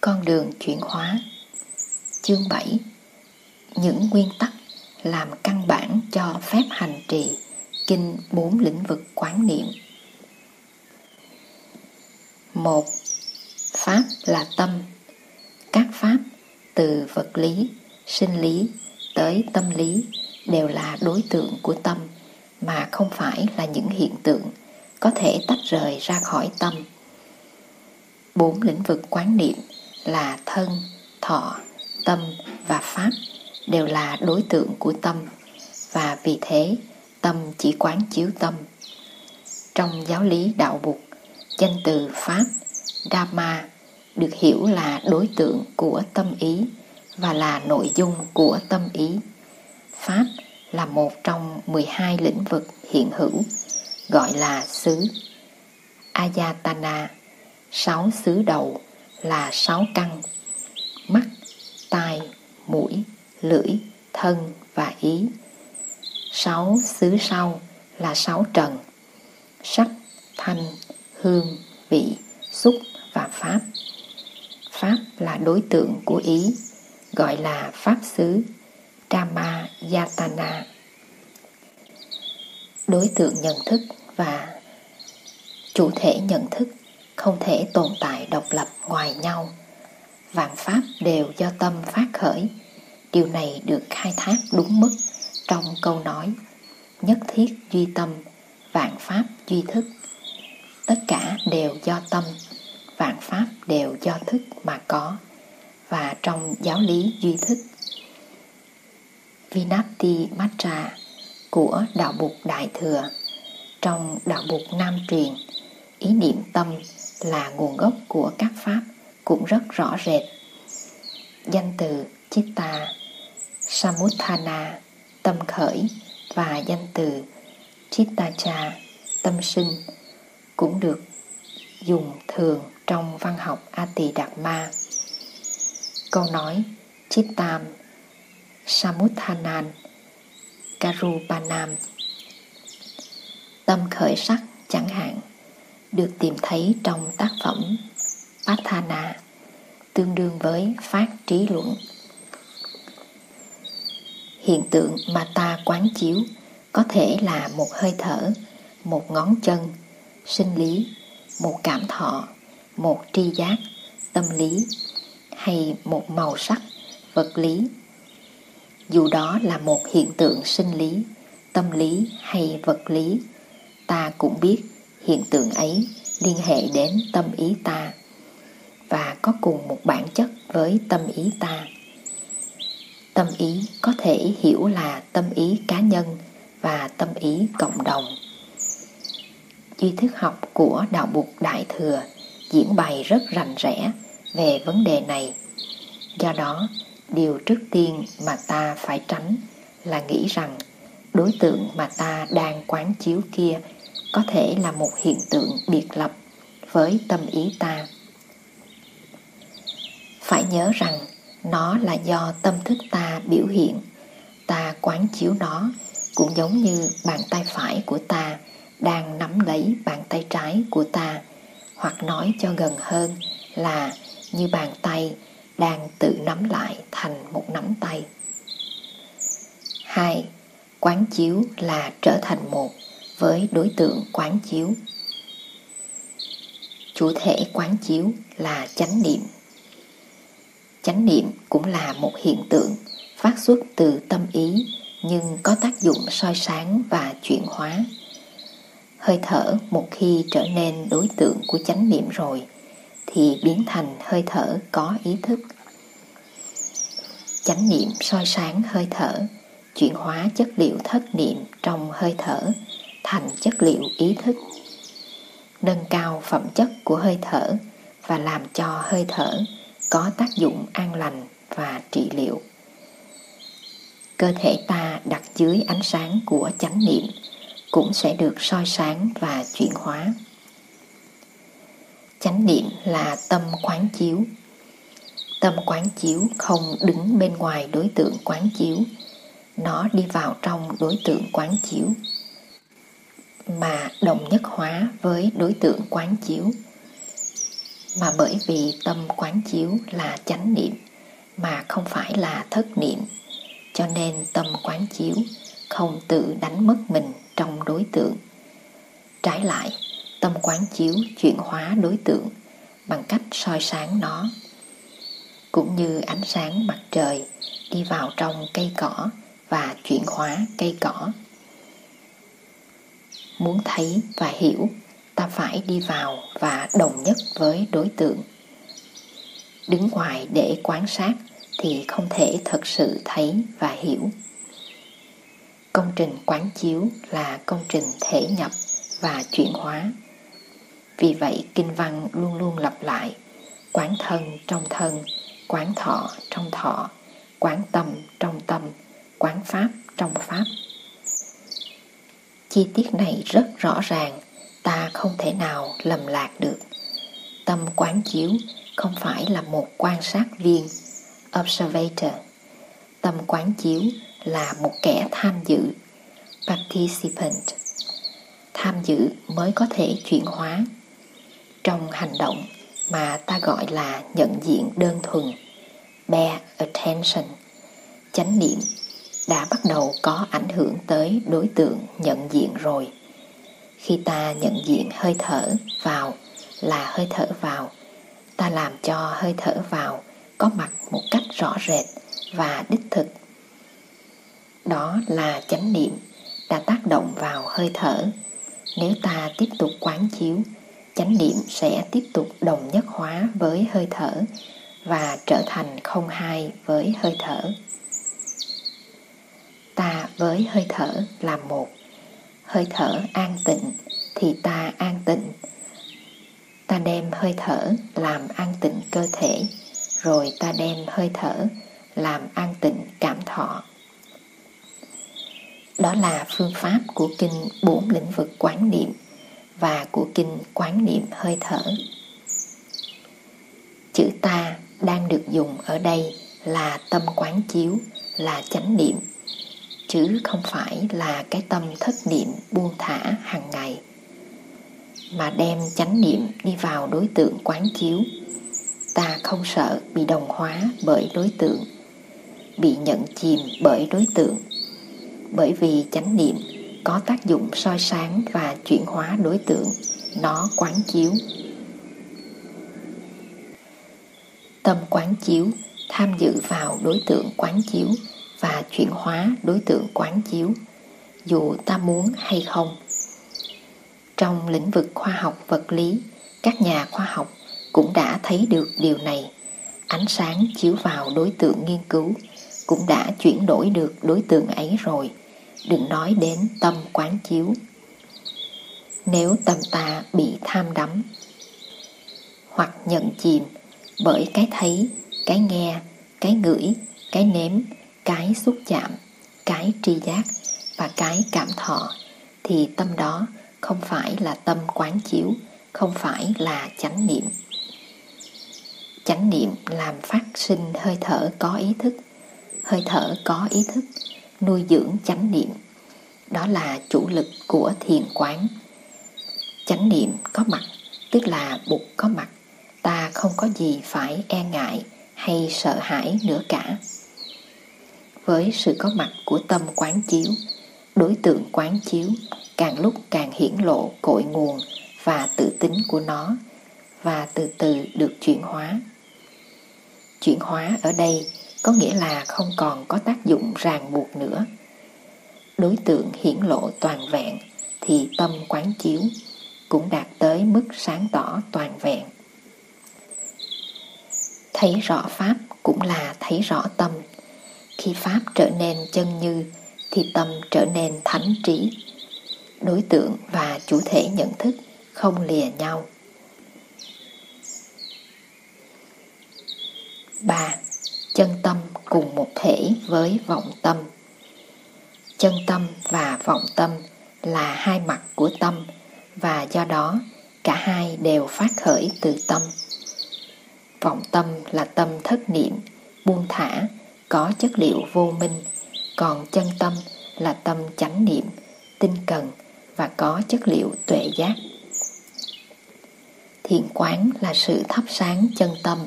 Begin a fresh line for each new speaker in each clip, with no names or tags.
Con đường chuyển hóa. Chương 7 Những nguyên tắc làm căn bản cho phép hành trì Kinh bốn lĩnh vực quán niệm. Một Pháp là tâm. Các pháp từ vật lý, sinh lý tới tâm lý đều là đối tượng của tâm mà không phải là những hiện tượng có thể tách rời ra khỏi tâm. Bốn lĩnh vực quán niệm là thân, thọ, tâm và pháp đều là đối tượng của tâm và vì thế tâm chỉ quán chiếu tâm. Trong giáo lý đạo Phật danh từ pháp Dharma được hiểu là đối tượng của tâm ý và là nội dung của tâm ý. Pháp là một trong 12 lĩnh vực hiện hữu, gọi là xứ. Ayatana, sáu xứ đầu là sáu căn, mắt, tai, mũi, lưỡi, thân và ý. Sáu xứ sau là sáu trần, sắc, thanh, hương, vị, xúc và pháp. Pháp là đối tượng của ý, gọi là pháp xứ Dhamma Yatana. Đối tượng nhận thức và chủ thể nhận thức không thể tồn tại độc lập ngoài nhau. Vạn pháp đều do tâm phát khởi. Điều này được khai thác đúng mức trong câu nói nhất thiết duy tâm, vạn pháp duy thức. Tất cả đều do tâm, vạn pháp đều do thức mà có. Và trong giáo lý duy thức Vinati Matra của Đạo Bục Đại Thừa. Trong Đạo Bục Nam Truyền, ý niệm tâm là nguồn gốc của các pháp cũng rất rõ rệt. Danh từ Chitta, Samuthana, tâm khởi và danh từ Chittacha, tâm sinh cũng được dùng thường trong văn học A Tỳ Đạt Ma. Câu nói Chittam Samuthanan Karupanam Tâm khởi sắc chẳng hạn được tìm thấy trong tác phẩm Pathana tương đương với phát trí luận. Hiện tượng mà ta quán chiếu có thể là một hơi thở, một ngón chân, sinh lý, một cảm thọ, một tri giác, tâm lý hay một màu sắc, vật lý dù đó là một hiện tượng sinh lý tâm lý hay vật lý ta cũng biết hiện tượng ấy liên hệ đến tâm ý ta và có cùng một bản chất với tâm ý ta. Tâm ý có thể hiểu là tâm ý cá nhân và tâm ý cộng đồng. Duy thức học của đạo bục đại thừa diễn bày rất rành rẽ về vấn đề này. Do đó, điều trước tiên mà ta phải tránh là nghĩ rằng đối tượng mà ta đang quán chiếu kia có thể là một hiện tượng biệt lập với tâm ý ta phải nhớ rằng, nó là do tâm thức ta biểu hiện, ta quán chiếu nó, cũng giống như bàn tay phải của ta đang nắm lấy bàn tay trái của ta, hoặc nói cho gần hơn là như bàn tay đang tự nắm lại thành một nắm tay. hai, Quán chiếu là trở thành một với đối tượng quán chiếu. Chủ thể quán chiếu là chánh niệm. Chánh niệm cũng là một hiện tượng phát xuất từ tâm ý nhưng có tác dụng soi sáng và chuyển hóa. Hơi thở một khi trở nên đối tượng của chánh niệm rồi thì biến thành hơi thở có ý thức. Chánh niệm soi sáng hơi thở, chuyển hóa chất liệu thất niệm trong hơi thở thành chất liệu ý thức. Nâng cao phẩm chất của hơi thở và làm cho hơi thở có tác dụng an lành và trị liệu. Cơ thể ta đặt dưới ánh sáng của chánh niệm cũng sẽ được soi sáng và chuyển hóa chánh niệm là tâm quán chiếu tâm quán chiếu không đứng bên ngoài đối tượng quán chiếu, nó đi vào trong đối tượng quán chiếu mà đồng nhất hóa với đối tượng quán chiếu. Mà bởi vì tâm quán chiếu là chánh niệm, mà không phải là thất niệm, cho nên tâm quán chiếu không tự đánh mất mình trong đối tượng. Trái lại, tâm quán chiếu chuyển hóa đối tượng bằng cách soi sáng nó, cũng như ánh sáng mặt trời đi vào trong cây cỏ và chuyển hóa cây cỏ muốn thấy và hiểu, ta phải đi vào và đồng nhất với đối tượng. Đứng ngoài để quan sát thì không thể thực sự thấy và hiểu. Công trình quán chiếu là công trình thể nhập và chuyển hóa. Vì vậy, kinh văn luôn luôn lặp lại. Quán thân trong thân, quán thọ trong thọ, quán tâm trong tâm, quán pháp trong pháp chi tiết này rất rõ ràng, ta không thể nào lầm lạc được. Tâm quán chiếu không phải là một quan sát viên. Observator, tâm quán chiếu là một kẻ tham dự. Participant, tham dự mới có thể chuyển hóa. Trong hành động mà ta gọi là nhận diện đơn thuần bare attention, chánh niệm đã bắt đầu có ảnh hưởng tới đối tượng nhận diện rồi. Khi ta nhận diện hơi thở vào là hơi thở vào. Ta làm cho hơi thở vào có mặt một cách rõ rệt và đích thực. Đó là chánh niệm đã tác động vào hơi thở. Nếu ta tiếp tục quán chiếu, chánh niệm sẽ tiếp tục đồng nhất hóa với hơi thở và trở thành không hai với hơi thở với hơi thở là một. Hơi thở an tịnh thì ta an tịnh. Ta đem hơi thở làm an tịnh cơ thể, rồi ta đem hơi thở làm an tịnh cảm thọ. Đó là phương pháp của kinh bốn lĩnh vực quán niệm và của kinh quán niệm hơi thở. Chữ ta đang được dùng ở đây là tâm quán chiếu, là chánh niệm chứ không phải là cái tâm thất niệm buông thả hàng ngày, mà đem chánh niệm đi vào đối tượng quán chiếu. Ta không sợ bị đồng hóa bởi đối tượng, bị nhận chìm bởi đối tượng. Bởi vì chánh niệm có tác dụng soi sáng và chuyển hóa đối tượng, nó quán chiếu. Tâm quán chiếu, tham dự vào đối tượng quán chiếu và chuyển hóa đối tượng quán chiếu, dù ta muốn hay không. Trong lĩnh vực khoa học vật lý, các nhà khoa học cũng đã thấy được điều này. Ánh sáng chiếu vào đối tượng nghiên cứu cũng đã chuyển đổi được đối tượng ấy rồi. Đừng nói đến tâm quán chiếu. Nếu tâm ta bị tham đắm hoặc nhận chìm bởi cái thấy, cái nghe, cái ngửi, cái nếm cái xúc chạm, cái tri giác và cái cảm thọ thì tâm đó không phải là tâm quán chiếu, không phải là chánh niệm. Chánh niệm làm phát sinh hơi thở có ý thức. Hơi thở có ý thức nuôi dưỡng chánh niệm. Đó là chủ lực của thiền quán. Chánh niệm có mặt, tức là bụt có mặt. Ta không có gì phải e ngại hay sợ hãi nữa cả với sự có mặt của tâm quán chiếu. Đối tượng quán chiếu càng lúc càng hiển lộ cội nguồn và tự tính của nó và từ từ được chuyển hóa. Chuyển hóa ở đây có nghĩa là không còn có tác dụng ràng buộc nữa. Đối tượng hiển lộ toàn vẹn thì tâm quán chiếu cũng đạt tới mức sáng tỏ toàn vẹn. Thấy rõ pháp cũng là thấy rõ tâm khi pháp trở nên chân như thì tâm trở nên thánh trí đối tượng và chủ thể nhận thức không lìa nhau 3. Chân tâm cùng một thể với vọng tâm Chân tâm và vọng tâm là hai mặt của tâm và do đó cả hai đều phát khởi từ tâm. Vọng tâm là tâm thất niệm, buông thả, có chất liệu vô minh, còn chân tâm là tâm chánh niệm, tinh cần và có chất liệu tuệ giác. Thiền quán là sự thắp sáng chân tâm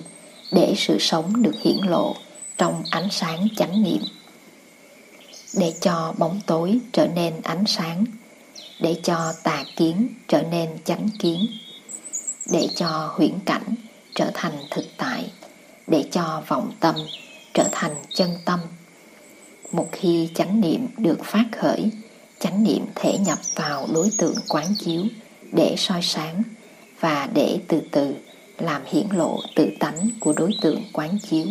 để sự sống được hiển lộ trong ánh sáng chánh niệm. Để cho bóng tối trở nên ánh sáng, để cho tà kiến trở nên chánh kiến, để cho huyễn cảnh trở thành thực tại, để cho vọng tâm trở thành chân tâm. Một khi chánh niệm được phát khởi, chánh niệm thể nhập vào đối tượng quán chiếu để soi sáng và để từ từ làm hiển lộ tự tánh của đối tượng quán chiếu.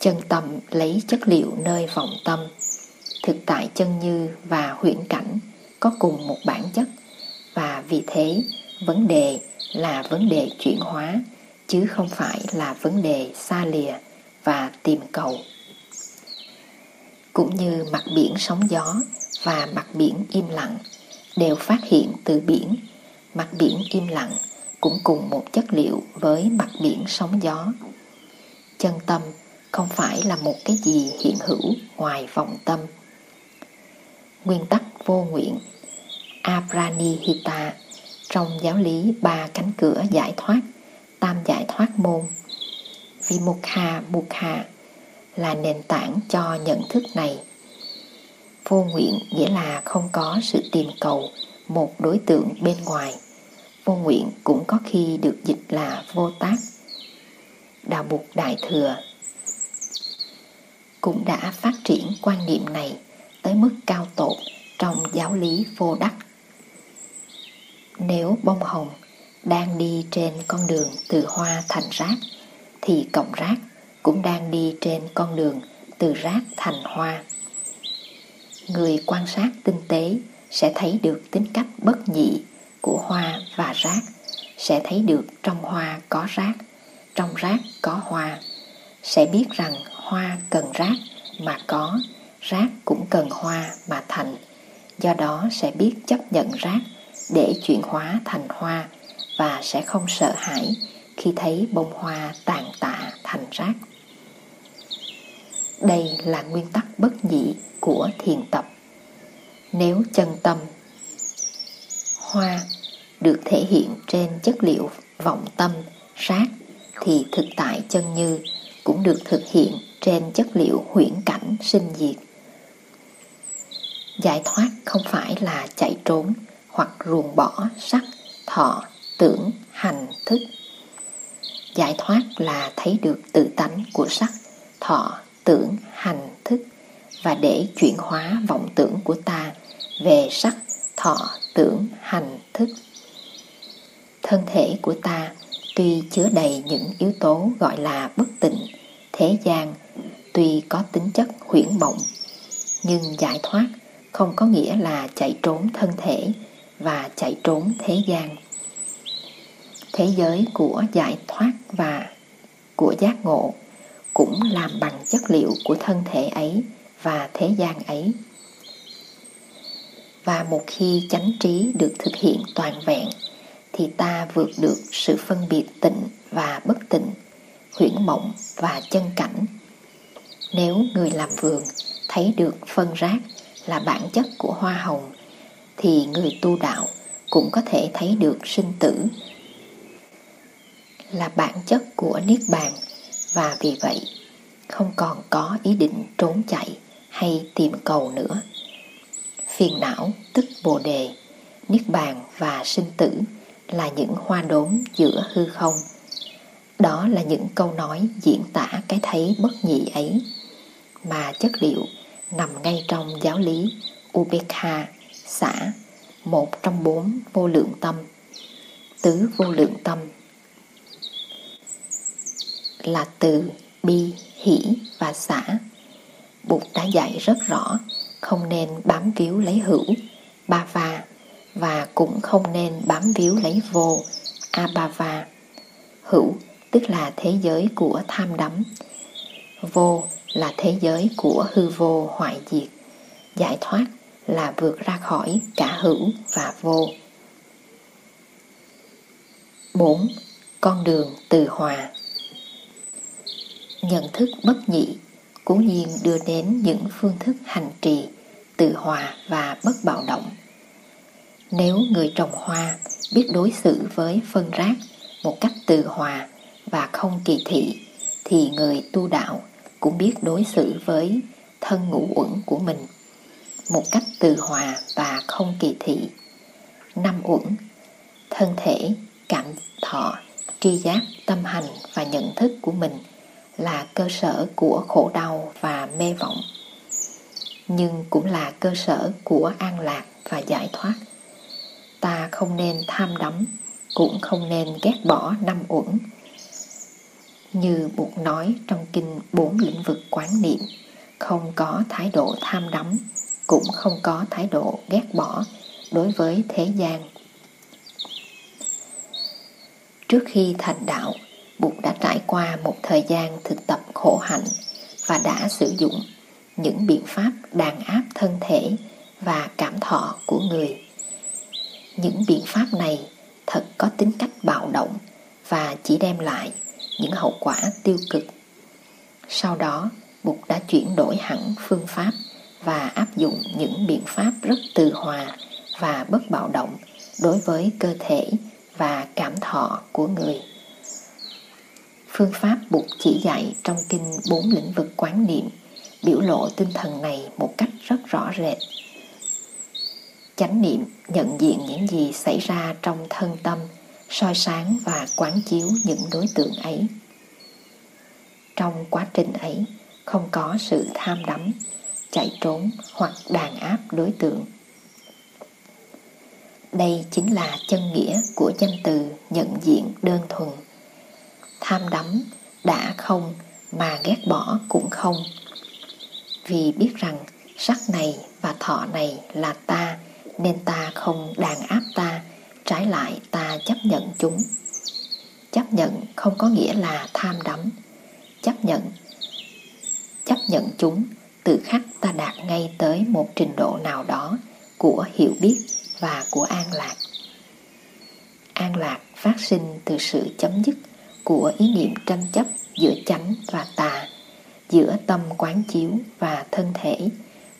Chân tâm lấy chất liệu nơi vọng tâm, thực tại chân như và huyễn cảnh có cùng một bản chất và vì thế vấn đề là vấn đề chuyển hóa chứ không phải là vấn đề xa lìa và tìm cầu. Cũng như mặt biển sóng gió và mặt biển im lặng đều phát hiện từ biển, mặt biển im lặng cũng cùng một chất liệu với mặt biển sóng gió. Chân tâm không phải là một cái gì hiện hữu ngoài vọng tâm. Nguyên tắc vô nguyện Apranihita trong giáo lý ba cánh cửa giải thoát, tam giải thoát môn. Vimukha Mukha là nền tảng cho nhận thức này. Vô nguyện nghĩa là không có sự tìm cầu một đối tượng bên ngoài vô nguyện cũng có khi được dịch là vô tác. Đạo bục Đại Thừa cũng đã phát triển quan niệm này tới mức cao tột trong giáo lý vô đắc. Nếu bông hồng đang đi trên con đường từ hoa thành rác, thì cọng rác cũng đang đi trên con đường từ rác thành hoa. Người quan sát tinh tế sẽ thấy được tính cách bất nhị của hoa và rác sẽ thấy được trong hoa có rác, trong rác có hoa. Sẽ biết rằng hoa cần rác mà có, rác cũng cần hoa mà thành. Do đó sẽ biết chấp nhận rác để chuyển hóa thành hoa và sẽ không sợ hãi khi thấy bông hoa tàn tạ thành rác. Đây là nguyên tắc bất nhị của thiền tập. Nếu chân tâm hoa được thể hiện trên chất liệu vọng tâm, sát thì thực tại chân như cũng được thực hiện trên chất liệu huyễn cảnh sinh diệt. Giải thoát không phải là chạy trốn hoặc ruồng bỏ sắc, thọ, tưởng, hành, thức. Giải thoát là thấy được tự tánh của sắc, thọ, tưởng, hành, thức và để chuyển hóa vọng tưởng của ta về sắc, thọ, tưởng, hành, thức. Thân thể của ta tuy chứa đầy những yếu tố gọi là bất tịnh, thế gian, tuy có tính chất huyễn mộng, nhưng giải thoát không có nghĩa là chạy trốn thân thể và chạy trốn thế gian. Thế giới của giải thoát và của giác ngộ cũng làm bằng chất liệu của thân thể ấy và thế gian ấy. Và một khi chánh trí được thực hiện toàn vẹn, thì ta vượt được sự phân biệt tịnh và bất tịnh, huyễn mộng và chân cảnh. Nếu người làm vườn thấy được phân rác là bản chất của hoa hồng, thì người tu đạo cũng có thể thấy được sinh tử là bản chất của niết bàn và vì vậy không còn có ý định trốn chạy hay tìm cầu nữa. Phiền não, tức bồ đề, niết bàn và sinh tử là những hoa đốm giữa hư không. Đó là những câu nói diễn tả cái thấy bất nhị ấy, mà chất liệu nằm ngay trong giáo lý Ubekha xã một trong bốn vô lượng tâm. Tứ vô lượng tâm là từ bi hỷ và xã Bụt đã dạy rất rõ không nên bám víu lấy hữu, ba va, và cũng không nên bám víu lấy vô, abava. Hữu tức là thế giới của tham đắm, vô là thế giới của hư vô hoại diệt, giải thoát là vượt ra khỏi cả hữu và vô. 4. Con đường từ hòa Nhận thức bất nhị cố nhiên đưa đến những phương thức hành trì tự hòa và bất bạo động nếu người trồng hoa biết đối xử với phân rác một cách từ hòa và không kỳ thị thì người tu đạo cũng biết đối xử với thân ngũ uẩn của mình một cách từ hòa và không kỳ thị. Năm uẩn, thân thể, cảm thọ, tri giác, tâm hành và nhận thức của mình là cơ sở của khổ đau và mê vọng nhưng cũng là cơ sở của an lạc và giải thoát. Ta không nên tham đắm, cũng không nên ghét bỏ năm uẩn. Như buộc nói trong kinh bốn lĩnh vực quán niệm, không có thái độ tham đắm, cũng không có thái độ ghét bỏ đối với thế gian. Trước khi thành đạo Bụt đã trải qua một thời gian thực tập khổ hạnh và đã sử dụng những biện pháp đàn áp thân thể và cảm thọ của người. Những biện pháp này thật có tính cách bạo động và chỉ đem lại những hậu quả tiêu cực. Sau đó, Bụt đã chuyển đổi hẳn phương pháp và áp dụng những biện pháp rất từ hòa và bất bạo động đối với cơ thể và cảm thọ của người. Phương pháp Bụt chỉ dạy trong kinh bốn lĩnh vực quán niệm biểu lộ tinh thần này một cách rất rõ rệt. Chánh niệm nhận diện những gì xảy ra trong thân tâm, soi sáng và quán chiếu những đối tượng ấy. Trong quá trình ấy, không có sự tham đắm, chạy trốn hoặc đàn áp đối tượng. Đây chính là chân nghĩa của danh từ nhận diện đơn thuần. Tham đắm, đã không mà ghét bỏ cũng không. Vì biết rằng sắc này và thọ này là ta, nên ta không đàn áp ta, trái lại ta chấp nhận chúng. Chấp nhận không có nghĩa là tham đắm. Chấp nhận chấp nhận chúng tự khắc ta đạt ngay tới một trình độ nào đó của hiểu biết và của an lạc. An lạc phát sinh từ sự chấm dứt của ý niệm tranh chấp giữa chánh và tà, giữa tâm quán chiếu và thân thể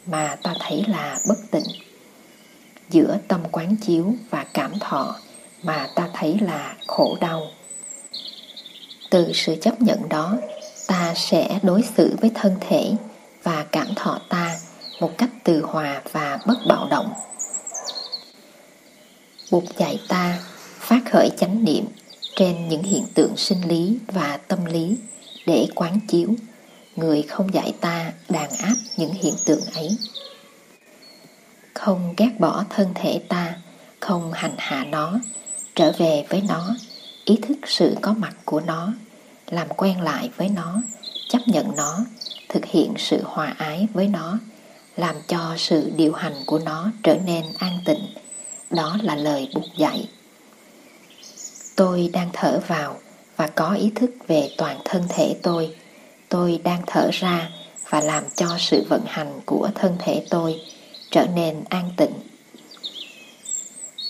mà ta thấy là bất tịnh. Giữa tâm quán chiếu và cảm thọ mà ta thấy là khổ đau. Từ sự chấp nhận đó, ta sẽ đối xử với thân thể và cảm thọ ta một cách từ hòa và bất bạo động. Bụt dạy ta phát khởi chánh niệm trên những hiện tượng sinh lý và tâm lý để quán chiếu, người không dạy ta đàn áp những hiện tượng ấy. Không ghét bỏ thân thể ta, không hành hạ nó, trở về với nó, ý thức sự có mặt của nó, làm quen lại với nó, chấp nhận nó, thực hiện sự hòa ái với nó, làm cho sự điều hành của nó trở nên an tịnh, đó là lời bục dạy tôi đang thở vào và có ý thức về toàn thân thể tôi tôi đang thở ra và làm cho sự vận hành của thân thể tôi trở nên an tịnh.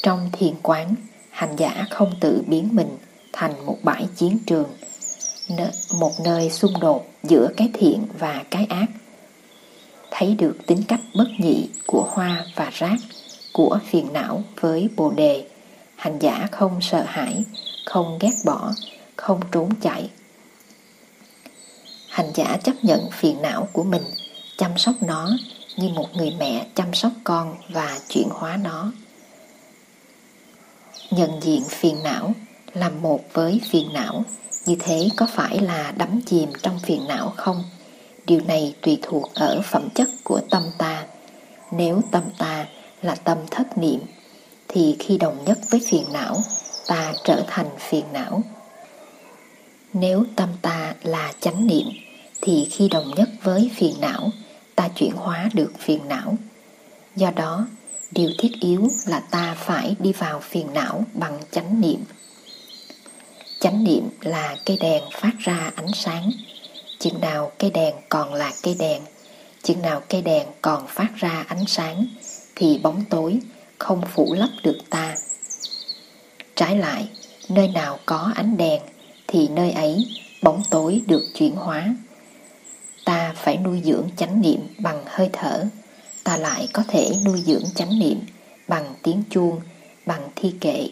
Trong thiền quán, hành giả không tự biến mình thành một bãi chiến trường, một nơi xung đột giữa cái thiện và cái ác. Thấy được tính cách bất nhị của hoa và rác, của phiền não với bồ đề, hành giả không sợ hãi, không ghét bỏ, không trốn chạy, hành giả chấp nhận phiền não của mình chăm sóc nó như một người mẹ chăm sóc con và chuyển hóa nó. Nhận diện phiền não làm một với phiền não như thế có phải là đắm chìm trong phiền não không? Điều này tùy thuộc ở phẩm chất của tâm ta. Nếu tâm ta là tâm thất niệm thì khi đồng nhất với phiền não ta trở thành phiền não nếu tâm ta là chánh niệm thì khi đồng nhất với phiền não, ta chuyển hóa được phiền não. Do đó, điều thiết yếu là ta phải đi vào phiền não bằng chánh niệm. Chánh niệm là cây đèn phát ra ánh sáng. Chừng nào cây đèn còn là cây đèn, chừng nào cây đèn còn phát ra ánh sáng, thì bóng tối không phủ lấp được ta. Trái lại, nơi nào có ánh đèn thì nơi ấy bóng tối được chuyển hóa. Ta phải nuôi dưỡng chánh niệm bằng hơi thở Ta lại có thể nuôi dưỡng chánh niệm bằng tiếng chuông, bằng thi kệ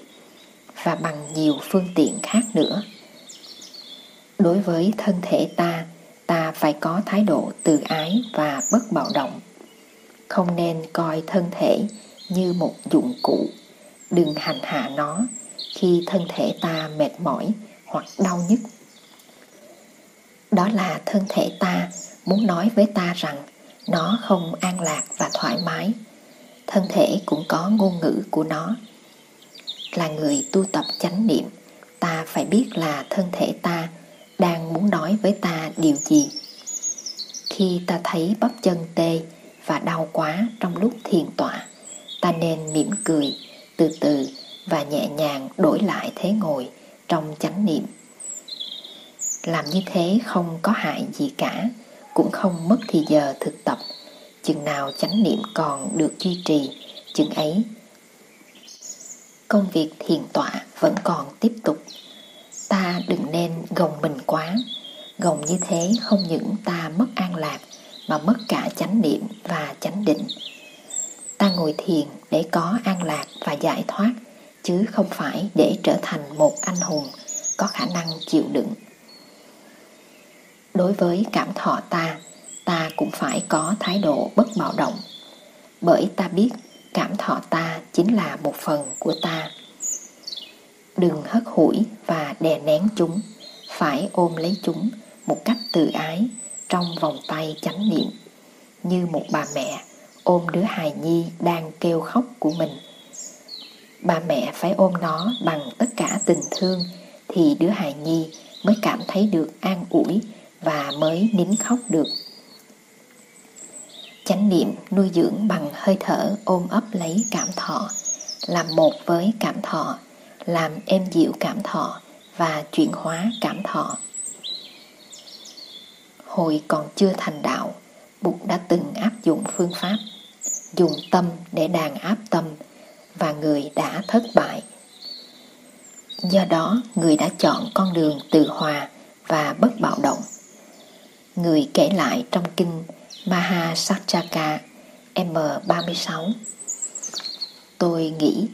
và bằng nhiều phương tiện khác nữa. Đối với thân thể ta, ta phải có thái độ từ ái và bất bạo động. Không nên coi thân thể như một dụng cụ. Đừng hành hạ nó khi thân thể ta mệt mỏi hoặc đau nhức. Đó là thân thể ta muốn nói với ta rằng nó không an lạc và thoải mái. Thân thể cũng có ngôn ngữ của nó. Là người tu tập chánh niệm, ta phải biết là thân thể ta đang muốn nói với ta điều gì. Khi ta thấy bắp chân tê và đau quá trong lúc thiền tọa, ta nên mỉm cười, từ từ và nhẹ nhàng đổi lại thế ngồi trong chánh niệm. Làm như thế không có hại gì cả, cũng không mất thì giờ thực tập. Chừng nào chánh niệm còn được duy trì, chừng ấy công việc thiền tọa vẫn còn tiếp tục. Ta đừng nên gồng mình quá, gồng như thế không những ta mất an lạc mà mất cả chánh niệm và chánh định. Ta ngồi thiền để có an lạc và giải thoát, chứ không phải để trở thành một anh hùng có khả năng chịu đựng. Đối với cảm thọ ta, ta cũng phải có thái độ bất bạo động, bởi ta biết cảm thọ ta chính là một phần của ta. Đừng hất hủi và đè nén chúng, phải ôm lấy chúng một cách từ ái trong vòng tay chánh niệm, như một bà mẹ ôm đứa hài nhi đang kêu khóc của mình. Bà mẹ phải ôm nó bằng tất cả tình thương thì đứa hài nhi mới cảm thấy được an ủi và mới nín khóc được. Chánh niệm nuôi dưỡng bằng hơi thở ôm ấp lấy cảm thọ, làm một với cảm thọ, làm êm dịu cảm thọ và chuyển hóa cảm thọ. Hồi còn chưa thành đạo, Bụt đã từng áp dụng phương pháp dùng tâm để đàn áp tâm và người đã thất bại. Do đó, người đã chọn con đường từ hòa và bất bạo động. Người kể lại trong kinh Mahasachaka M36 Tôi nghĩ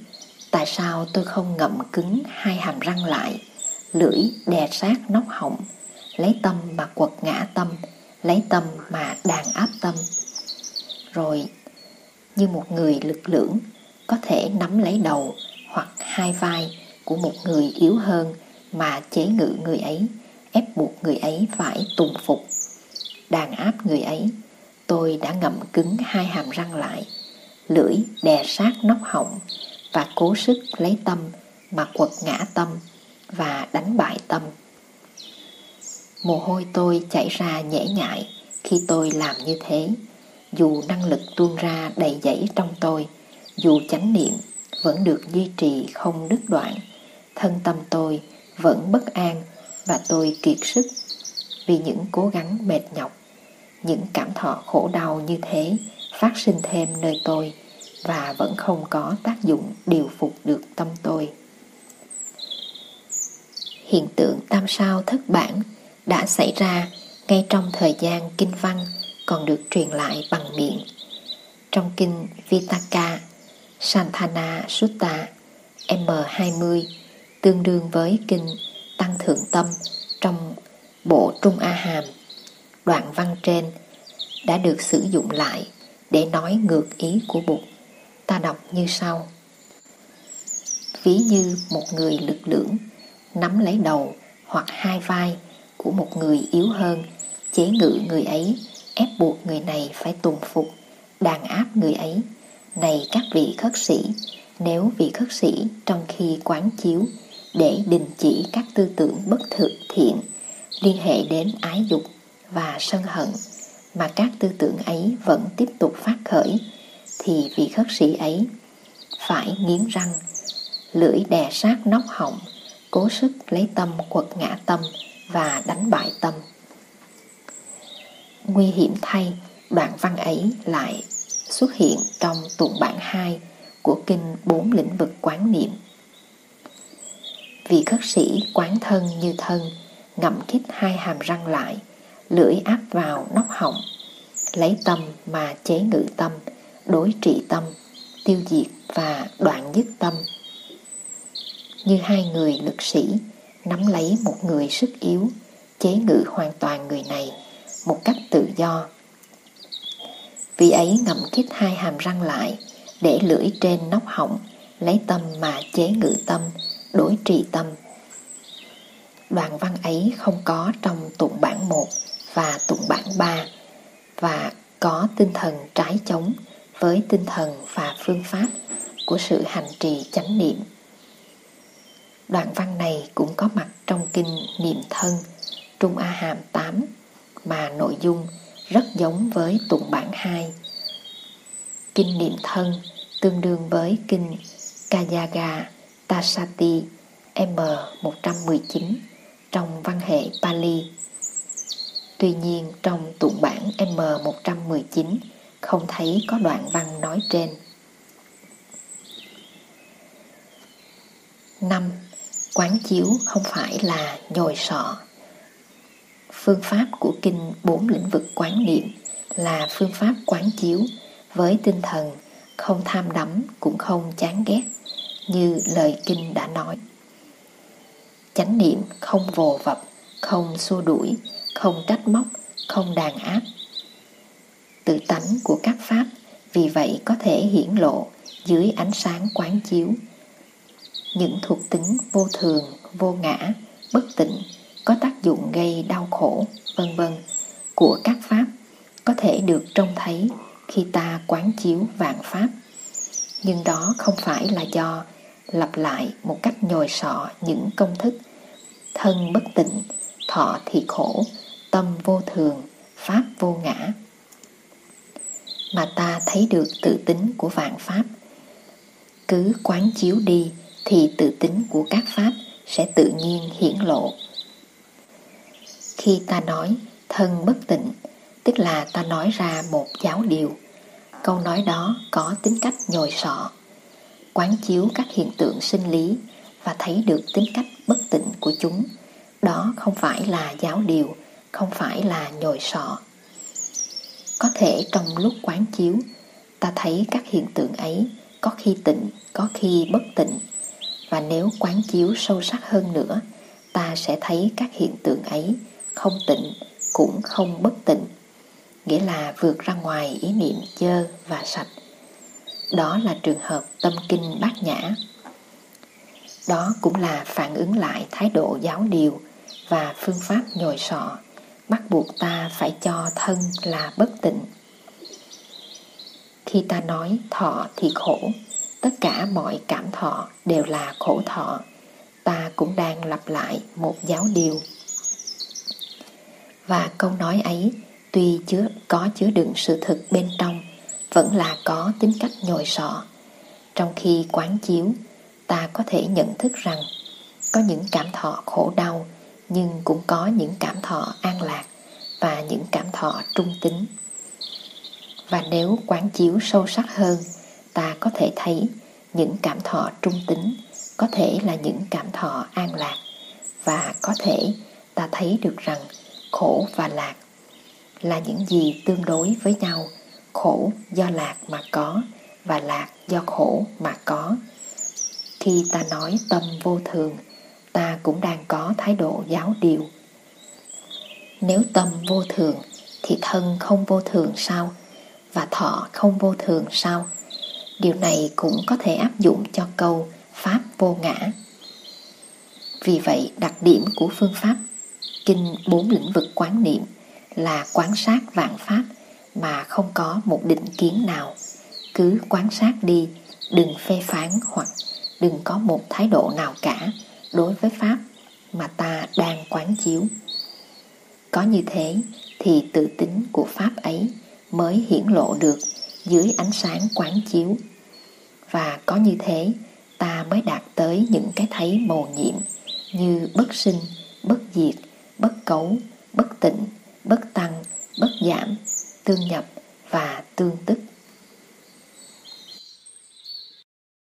tại sao tôi không ngậm cứng hai hàm răng lại, lưỡi đè sát nóc họng, lấy tâm mà quật ngã tâm, lấy tâm mà đàn áp tâm. Rồi như một người lực lưỡng có thể nắm lấy đầu hoặc hai vai của một người yếu hơn mà chế ngự người ấy, ép buộc người ấy phải tùng phục. Đàn áp người ấy Tôi đã ngậm cứng hai hàm răng lại, lưỡi đè sát nóc họng và cố sức lấy tâm mà quật ngã tâm và đánh bại tâm. Mồ hôi tôi chảy ra nhễ nhại khi tôi làm như thế, dù năng lực tuôn ra đầy dẫy trong tôi, dù chánh niệm vẫn được duy trì không đứt đoạn, thân tâm tôi vẫn bất an và tôi kiệt sức vì những cố gắng mệt nhọc những cảm thọ khổ đau như thế phát sinh thêm nơi tôi và vẫn không có tác dụng điều phục được tâm tôi. Hiện tượng tam sao thất bản đã xảy ra ngay trong thời gian kinh văn còn được truyền lại bằng miệng. Trong kinh Vitaka, Santana Sutta M20 tương đương với kinh Tăng Thượng Tâm trong bộ Trung A Hàm đoạn văn trên đã được sử dụng lại để nói ngược ý của Bụt. Ta đọc như sau. Ví như một người lực lưỡng nắm lấy đầu hoặc hai vai của một người yếu hơn, chế ngự người ấy, ép buộc người này phải tùng phục, đàn áp người ấy. Này các vị khất sĩ, nếu vị khất sĩ trong khi quán chiếu để đình chỉ các tư tưởng bất thực thiện liên hệ đến ái dục và sân hận mà các tư tưởng ấy vẫn tiếp tục phát khởi thì vị khất sĩ ấy phải nghiến răng lưỡi đè sát nóc họng cố sức lấy tâm quật ngã tâm và đánh bại tâm. Nguy hiểm thay đoạn văn ấy lại xuất hiện trong tụng bản 2 của kinh bốn lĩnh vực quán niệm. Vị khất sĩ quán thân như thân, ngậm khít hai hàm răng lại, lưỡi áp vào nóc họng, lấy tâm mà chế ngự tâm, đối trị tâm, tiêu diệt và đoạn dứt tâm. Như hai người lực sĩ nắm lấy một người sức yếu, chế ngự hoàn toàn người này một cách tự do. Vị ấy ngậm kít hai hàm răng lại, để lưỡi trên nóc họng, lấy tâm mà chế ngự tâm, đối trì tâm. Đoạn văn ấy không có trong tụng bản 1 và tụng bản 3 và có tinh thần trái chống với tinh thần và phương pháp của sự hành trì chánh niệm. Đoạn văn này cũng có mặt trong kinh Niệm Thân, Trung A Hàm 8 mà nội dung rất giống với tụng bản 2. Kinh Niệm Thân tương đương với kinh Kayaga Tasati M119 trong văn hệ Pali. Tuy nhiên, trong tụng bản M119 không thấy có đoạn văn nói trên. 5. Quán chiếu không phải là nhồi sọ. Phương pháp của kinh bốn lĩnh vực quán niệm là phương pháp quán chiếu với tinh thần không tham đắm cũng không chán ghét như lời kinh đã nói. Chánh niệm không vồ vập, không xua đuổi, không trách móc, không đàn áp. Tự tánh của các pháp vì vậy có thể hiển lộ dưới ánh sáng quán chiếu. Những thuộc tính vô thường, vô ngã, bất tịnh có tác dụng gây đau khổ, vân vân của các pháp có thể được trông thấy khi ta quán chiếu vạn pháp. Nhưng đó không phải là do lặp lại một cách nhồi sọ những công thức thân bất tịnh, thọ thì khổ, tâm vô thường, pháp vô ngã. Mà ta thấy được tự tính của vạn pháp. Cứ quán chiếu đi thì tự tính của các pháp sẽ tự nhiên hiển lộ khi ta nói thân bất tịnh, tức là ta nói ra một giáo điều. Câu nói đó có tính cách nhồi sọ, quán chiếu các hiện tượng sinh lý và thấy được tính cách bất tịnh của chúng. Đó không phải là giáo điều, không phải là nhồi sọ. Có thể trong lúc quán chiếu, ta thấy các hiện tượng ấy có khi tịnh, có khi bất tịnh. Và nếu quán chiếu sâu sắc hơn nữa, ta sẽ thấy các hiện tượng ấy không tịnh cũng không bất tịnh nghĩa là vượt ra ngoài ý niệm dơ và sạch. Đó là trường hợp tâm kinh bát nhã. Đó cũng là phản ứng lại thái độ giáo điều và phương pháp nhồi sọ bắt buộc ta phải cho thân là bất tịnh. Khi ta nói thọ thì khổ tất cả mọi cảm thọ đều là khổ thọ. Ta cũng đang lặp lại một giáo điều. Và câu nói ấy, tuy chứa, có chứa đựng sự thực bên trong, vẫn là có tính cách nhồi sọ. Trong khi quán chiếu, ta có thể nhận thức rằng có những cảm thọ khổ đau, nhưng cũng có những cảm thọ an lạc và những cảm thọ trung tính. Và nếu quán chiếu sâu sắc hơn ta có thể thấy những cảm thọ trung tính, có thể là những cảm thọ an lạc. Và có thể ta thấy được rằng khổ và lạc là những gì tương đối với nhau. Khổ do lạc mà có và lạc do khổ mà có. Khi ta nói tâm vô thường, ta cũng đang có thái độ giáo điều. Nếu tâm vô thường thì thân không vô thường sao? Và thọ không vô thường sao? Điều này cũng có thể áp dụng cho câu pháp vô ngã. Vì vậy, đặc điểm của phương pháp kinh bốn lĩnh vực quán niệm là quan sát vạn pháp mà không có một định kiến nào. Cứ quan sát đi, đừng phê phán hoặc đừng có một thái độ nào cả đối với pháp mà ta đang quán chiếu. Có như thế thì tự tính của pháp ấy mới hiển lộ được dưới ánh sáng quán chiếu và có như thế ta mới đạt tới những cái thấy màu nhiệm như bất sinh bất diệt bất cấu, bất tịnh, bất tăng, bất giảm, tương nhập và tương tức.